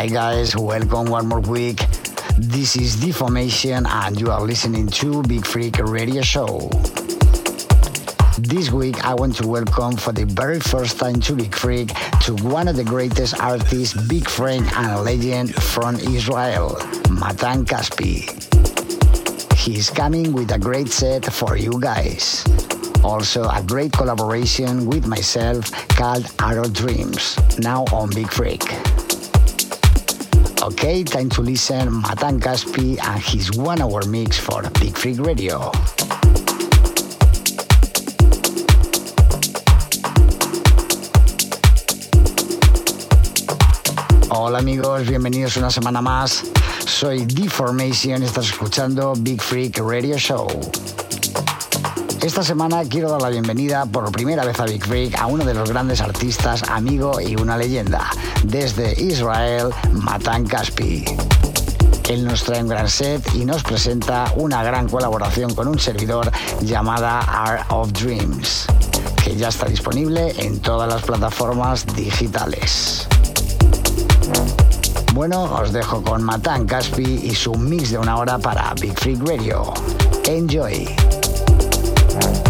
Hi guys, welcome one more week. This is D-Formation and you are listening to Beat Freak Radio Show. This week I want to welcome for the very first time to Beat Freak to one of the greatest artists, big friend and legend from Israel, Matan Caspi. He is coming with a great set for you guys. Also a great collaboration with myself called Arrow Dreams, now on Beat Freak. Okay, time to listen Matan Caspi and his one hour mix for Beat Freak Radio. Hola amigos, bienvenidos una semana más. Soy D-Formation estás escuchando Beat Freak Radio Show. Esta semana quiero dar la bienvenida por primera vez a Big Freak a uno de los grandes artistas, amigo y una leyenda. Desde Israel, Matan Caspi. Él nos trae un gran set y nos presenta una gran colaboración con un servidor llamada Art of Dreams, que ya está disponible en todas las plataformas digitales. Bueno, os dejo con Matan Caspi y su mix de una hora para Big Freak Radio. Enjoy. Thank you.